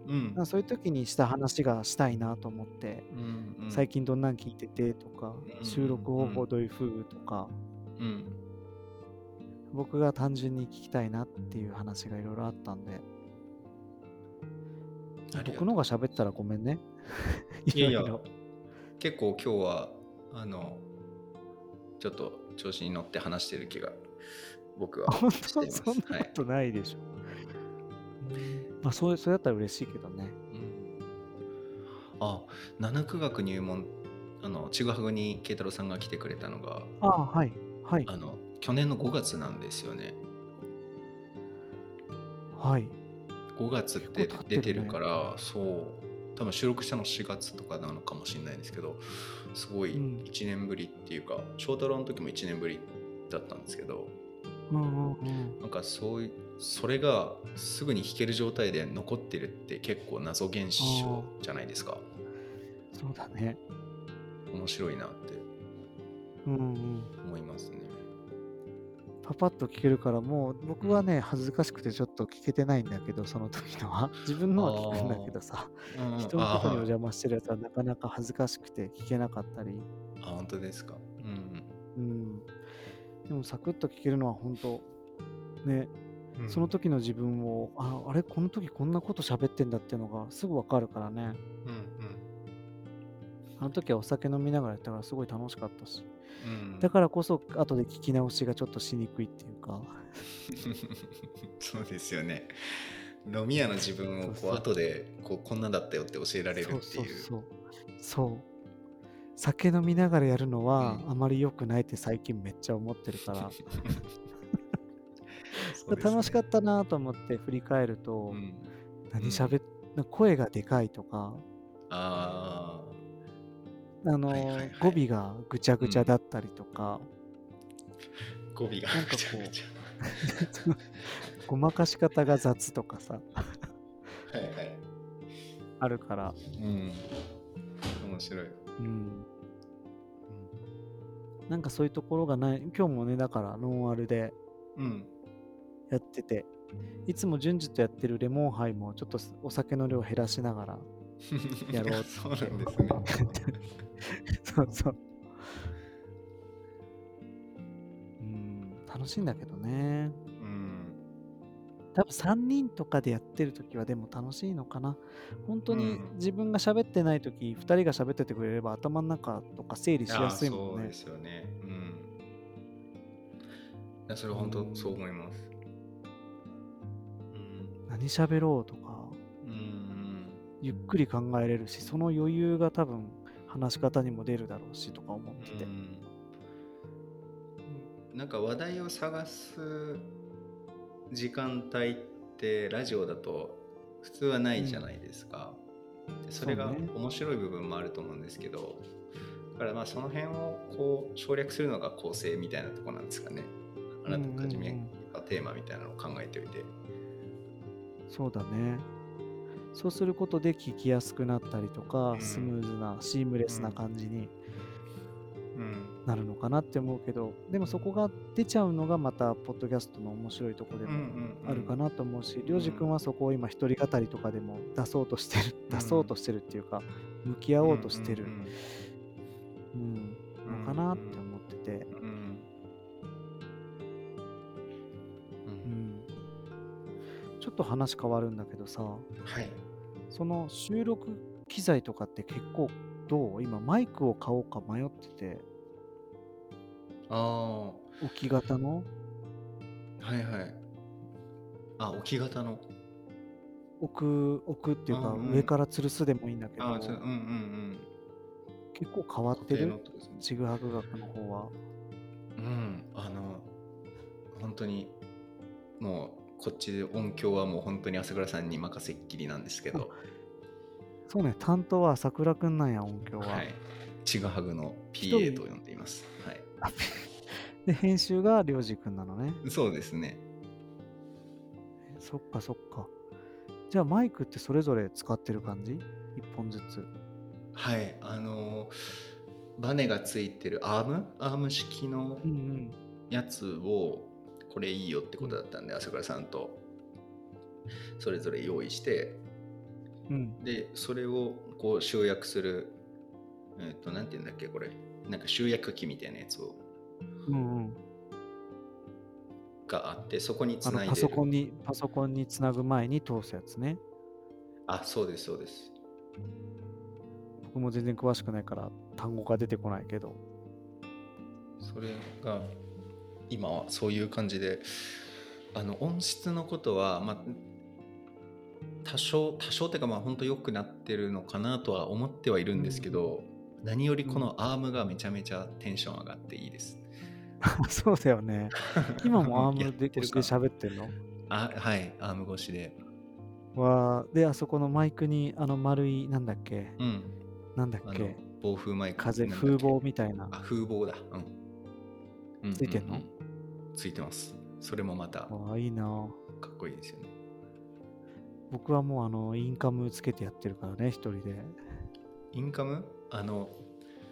うん。なんかそういう時にした話がしたいなと思って、うんうん。最近どんなん聞いててとか、うん。収録方法どういう風とか、うん。僕が単純に聞きたいなっていう話がいろいろあったんで、僕のが喋ったらごめんね。いやいや結構今日はあのちょっと調子に乗って話してる気が僕は本当？そんなはいことないでしょ。まあ、そうそれだったら嬉しいけどね。うんあ七九学入門あのちぐはぐに慶太郎さんが来てくれたのがああ、はい。はい。あの去年の5月なんですよねはい。5月って出てるからそう多分収録したの4月とかなのかもしれないですけどすごいうん1年ぶりっていうか翔太郎の時も1年ぶりだったんですけどうんうんうん。なんかそういうそれがすぐに弾ける状態で残ってるって結構謎現象じゃないですかそうだね。面白いなって。思いますねパパッと聞けるから、もう僕はね、恥ずかしくてちょっと聞けてないんだけど、その時のは。自分のは聞くんだけどさ、うん人のとこにおあ邪魔してるやつはなかなか恥ずかしくて聞けなかったり。あ本当ですかうんうん。でもサクッと聞けるのは本当、ね、うんその時の自分を、ああれ、この時こんなこと喋ってんだっていうのがすぐわかるからね。うんあの時はお酒飲みながらやったからすごい楽しかったし。うん。うんだからこそ後で聞き直しがちょっとしにくいっていうか。そうですよね。飲み屋の自分をこそう後でこうこんなだったよって教えられるっていう。そうそうそう。そう。酒飲みながらやるのはうん。あまり良くないって最近めっちゃ思ってるから、そう楽しかったなと思って振り返ると、うん。何喋っ声がでかいとか、ああの、はいはいはい。語尾がぐちゃぐちゃだったりとか、ー語尾がなんかこうぐちゃぐち ごまかし方が雑とかさ、ゃはいはい。あるから、うん。面白い。うん。なんかそういうところがない、今日もね、だからノンアルでうん。やってて、いつも順次とやってるレモンハイもちょっとお酒の量減らしながらやろうって そうなんですね そうそう。うん、楽しいんだけどね。うん。多分3人とかでやってる時はでも楽しいのかな。本当にうん。自分が喋ってない時、2人が喋っててくれれば頭の中とか整理しやすいもんね。そうで。すよね。うん。いやそれ本当そう思います。うん。何喋ろうとか、うん。ゆっくり考えれるし、その余裕が多分話し方にも出るだろうしとか思ってて。うん。なんか話題を探す時間帯ってラジオだと普通はないじゃないですか、でそれが面白い部分もあると思うんですけど。だからまあその辺をこう省略するのが構成みたいなところなんですかね。あらかじめうんうんテーマみたいなのを考えておいて。そうだね。そうすることで聞きやすくなったりとか、うん。スムーズな、シームレスな感じにうん。なるのかなって思うけど、でもそこが出ちゃうのがまた、ポッドキャストの面白いところでもあるかなと思うし、りょうじくんはそこを今、一人語りとかでも出そうとしてる、出そうとしてるっていうか、向き合おうとしてる、うんのかなって思ってて、ちょっと話変わるんだけどさ、はいその収録機材とかって結構どう？今マイクを買おうか迷ってて。あ置き型の？あはいはい。あ置き型の。置く置くっていうかうんうん。上から吊るすでもいいんだけど、あううんうん結構変わうんってる？固定のってことですね。ちぐはぐ学の方は。うん。あの本当にもうこっちで音響はもう本当に朝倉さんに任せっきりなんですけど。そうね担当は桜くんなんや音響は、はい。ちぐはぐの PA と呼んでいます。はい。で編集がりょうじくんなのね。そうですね。えそっかそっか。じゃあマイクってそれぞれ使ってる感じ？一本ずつ。はい。あのバネがついてるアーム？アーム式のうんうん。やつをこれいいよってことだったんで朝倉さんと。それぞれ用意して。うん。でそれをこう集約するえっ、となんて言うんだっけこれ。なんか集約機みたいなやつを。うんうん。があってそこにつないでる。パソコンにパソコンにつなぐ前に通すやつね。あそうですそうです。僕も全然詳しくないから単語が出てこないけど。それが今はそういう感じであの音質のことは、まあ、多少多少っていうかまあ本当良くなってるのかなとは思ってはいるんですけど、何よりこのアームがめちゃめちゃテンション上がっていいです。そうだよね。今もアームで越しで喋ってんの？あはいアーム越しで。わーで、あそこのマイクにあの丸い、なんだっけ？うん。なんだっけ？暴風マイク。風、風防みたいな。あ風防だ。うんうんついてんの？ううついてます。それもまたかわあ、いいな。っこいいですよね。僕はもうあの、インカムつけてやってるからね、一人で。インカム？あの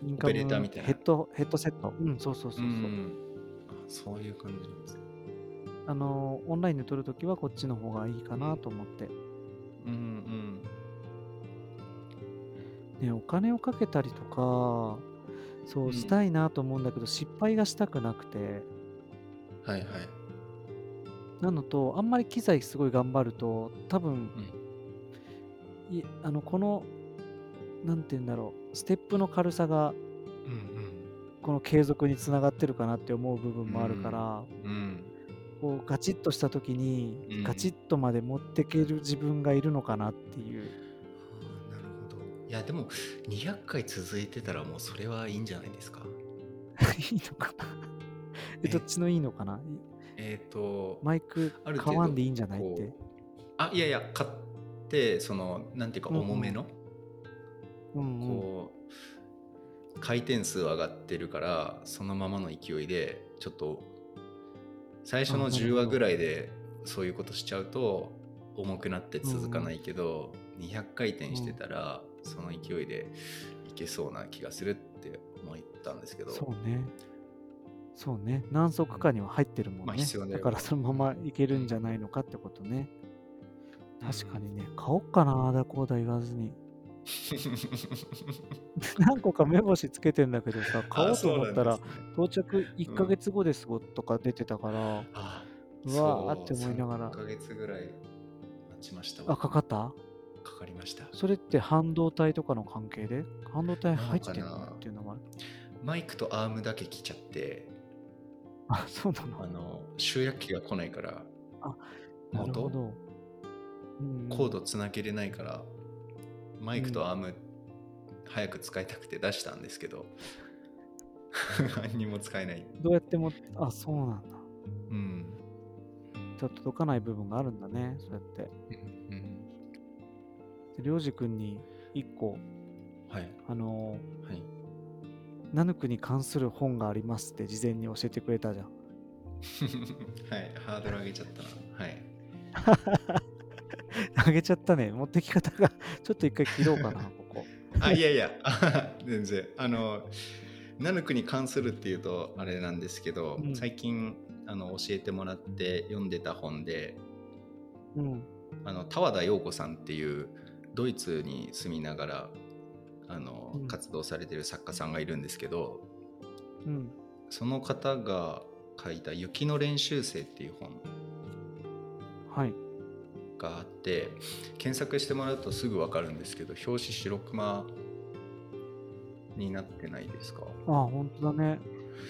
インオペレーターみたいな？ヘッド、ヘッドセット。うん、そうそうそうそう。ん。あそういう感じなんですね。あの、オンラインで撮るときはこっちの方がいいかなと思って。うんうん。ね、お金をかけたりとか、そううん。したいなと思うんだけど、失敗がしたくなくて、はいはい。なのと、あんまり機材すごい頑張ると、多分、いあの、この、なんて言うんだろう、ステップの軽さが、うんこの継続につながってるかなって思う部分もあるから、うんうん。こうガチッとした時に、うん。ガチッとまで持ってける自分がいるのかなっていう。いやでも200回続いてたらもうそれはいいんじゃないですか？いいのかな？え、え？どっちのいいのかな？えっ、とマイク買わんでいいんじゃないって。あいやいや買ってそのなんていうかうんうん。重めの、うんうん。こう回転数上がってるからそのままの勢いでちょっと最初の10あなるほど。話ぐらいでそういうことしちゃうと重くなって続かないけど、200回転してたらその勢いでいけそうな気がするって思ったんですけどそうね。そうね。何足かには入ってるもんね。まあだからそのままいけるんじゃないのかってことね。確かにね、買おっかな、ああだこうだ言わずに。何個か目星つけてんだけどさ、買おうと思ったら、到着1ヶ月後ですとか出てたから、あうわーって思いながら1ヶ月ぐらい待ちましたあ、かかった？かかりました。それって半導体とかの関係で？半導体入ってんの？なのかな？っていうのもある。マイクとアームだけ来ちゃって。あ、そうなの？あの集約機が来ないから。なるほ元ど。うんコードつなげれないからマイクとアーム早く使いたくて出したんですけど。何にも使えない。どうやっても、あ、そうなんだ。うん。ちょっと届かない部分があるんだね、そうやって。うん。でりょうじくんに1個、はいあのはいーナヌクに関する本がありますって事前に教えてくれたじゃん。はいハードル上げちゃったなはい あげちゃったね。持ってき方が、ちょっと一回切ろうかな、ここ。あいやいや全然あのナヌクに関するっていうとあれなんですけど、うん最近あの教えてもらって読んでた本でうん。あの田和田陽子さんっていうドイツに住みながらあの、うん活動されてる作家さんがいるんですけどうん。その方が書いた「雪の練習生」っていう本はい。があって検索してもらうとすぐ分かるんですけど表紙白熊になってないですか？あ、本当だね。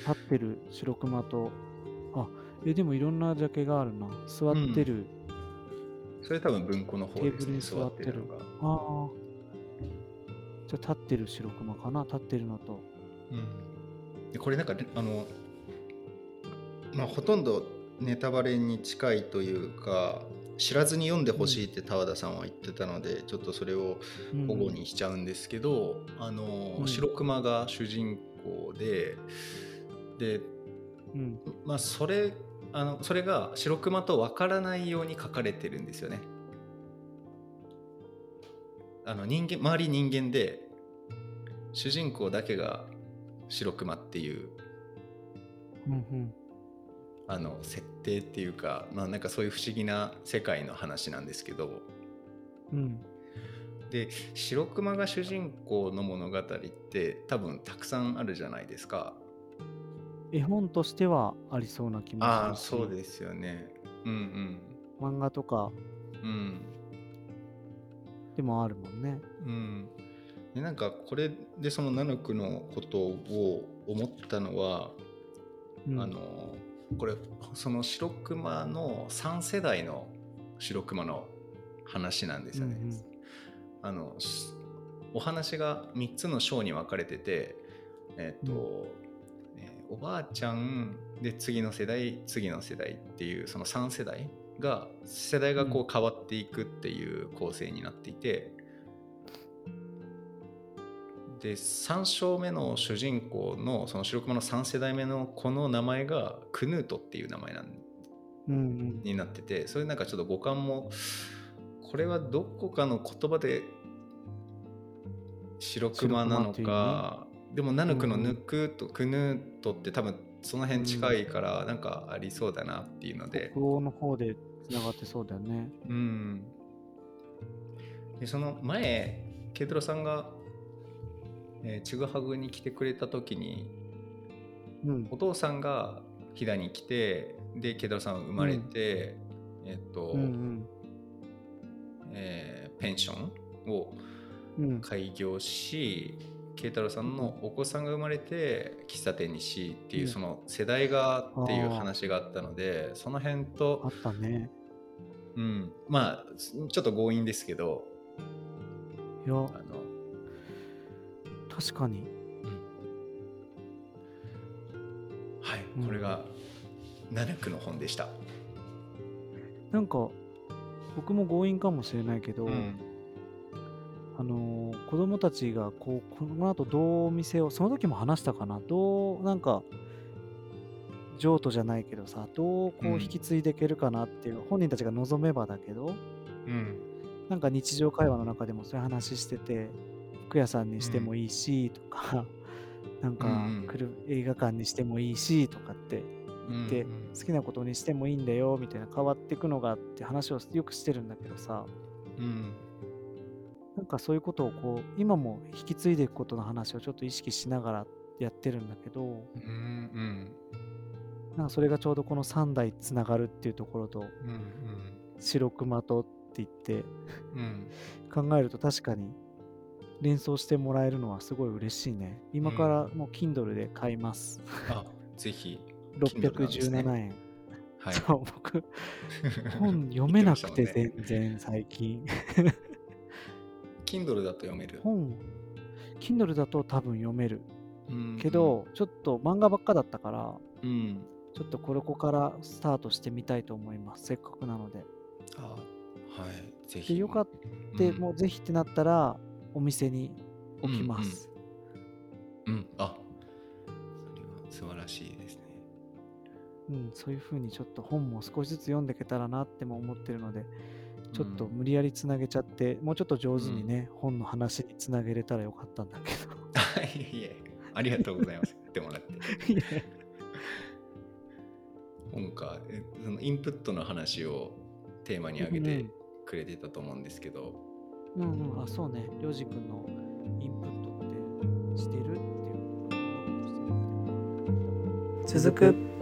立ってる白熊と、あ、え、でもいろんなジャケがあるな。座ってる。それ多分文庫の方ですねテーブルに座ってる。のが、ああ。じゃあ立ってる白熊かな？立ってるのと。うん、でこれなんかねあのまあほとんどネタバレに近いというか知らずに読んでほしいって田和田さんは言ってたので、ちょっとそれをうん。保護にしちゃうんですけど、あのうん。白熊が主人公ででうん。まあそれあのそれが白熊と分からないように書かれてるんですよね。あの人間周り人間で主人公だけが白熊っていううんうん。あの設定っていうか、まあ、なんかそういう不思議な世界の話なんですけどうん。で白熊が主人公の物語って多分たくさんあるじゃないですか。絵本としてはありそうな気もし。ああそうですよね。うん漫画とかうんうんでもあるもんね。うん、でなんかこれでそのナヌクのことを思ったのは、うんあのこれその白熊の3世代の白熊の話なんですよね。うんうんあのしお話が3つの章に分かれてて、えっとえーおばあちゃんで次の世代次の世代っていうその3世代が世代がこう変わっていくっていう構成になっていて、で3章目の主人公のその白熊の3世代目の子の名前がクヌートっていう名前なんうんうん。になっててそれなんかちょっと五感もこれはどこかの言葉で白熊なのか、でもナヌクのうんうんヌクとクヌートって多分その辺近いからなんかありそうだなっていうので、北欧の方でつながってそうだよね。うん、でその前ケイトロさんが、えーちぐはぐに来てくれた時にうん。お父さんが飛騨に来てでケイトロさんは生まれて、えっと、うんうん。えーペンションをうん。開業し慶太郎さんのお子さんが生まれて喫茶店にしっていううん。その世代がっていう話があったのでその辺あとっ、たね。うん、まあちょっと強引ですけどいや。あの、確かに。はいうん。これがナヌクの本でした。なんか僕も強引かもしれないけど、うんあのー子供たちがこうこの後どうお店をその時も話したかなどうなんか譲渡じゃないけどさどうこううん引き継いでいけるかなっていう、本人たちが望めばだけどうんなんか日常会話の中でもそういう話してて服屋さんにしてもいいしとか、なんんうん。来る映画館にしてもいいしとかってうんで好きなことにしてもいいんだよみたいな変わっていくのがあって話をよくしてるんだけどさ。うんなんかそういうことをこう今も引き継いでいくことの話をちょっと意識しながらやってるんだけどうんうん。なんかそれがちょうどこの3代つながるっていうところとうん白熊とって言ってうん。うん考えると確かに連想してもらえるのはすごい嬉しいね。今からもう Kindle で買います、あぜひ。Kindle なんですね。617円、はい。そう僕本読めなくて全然最近 Kindle だと読める。本。Kindle だと多分読める。うん。けど、ちょっと漫画ばっかだったからうん、ちょっとこれこからスタートしてみたいと思います。せっかくなので。あはい。ぜひ。でよかった、うん。もうぜひってなったらお店に置きます、うんあそれは素晴らしいですね。うんそういう風にちょっと本も少しずつ読んでいけたらなっても思ってるのでちょっとうん。無理やりつなげちゃって、もうちょっと上手にね、本の話につなげれたらよかったんだけあ いえいえありがとうございます。言ってもらって。本かえそのインプットの話をテーマに挙げてくれてたと思うんですけど、うんうん。あそうね。りょうじくんのインプットってしてる？っていう。続く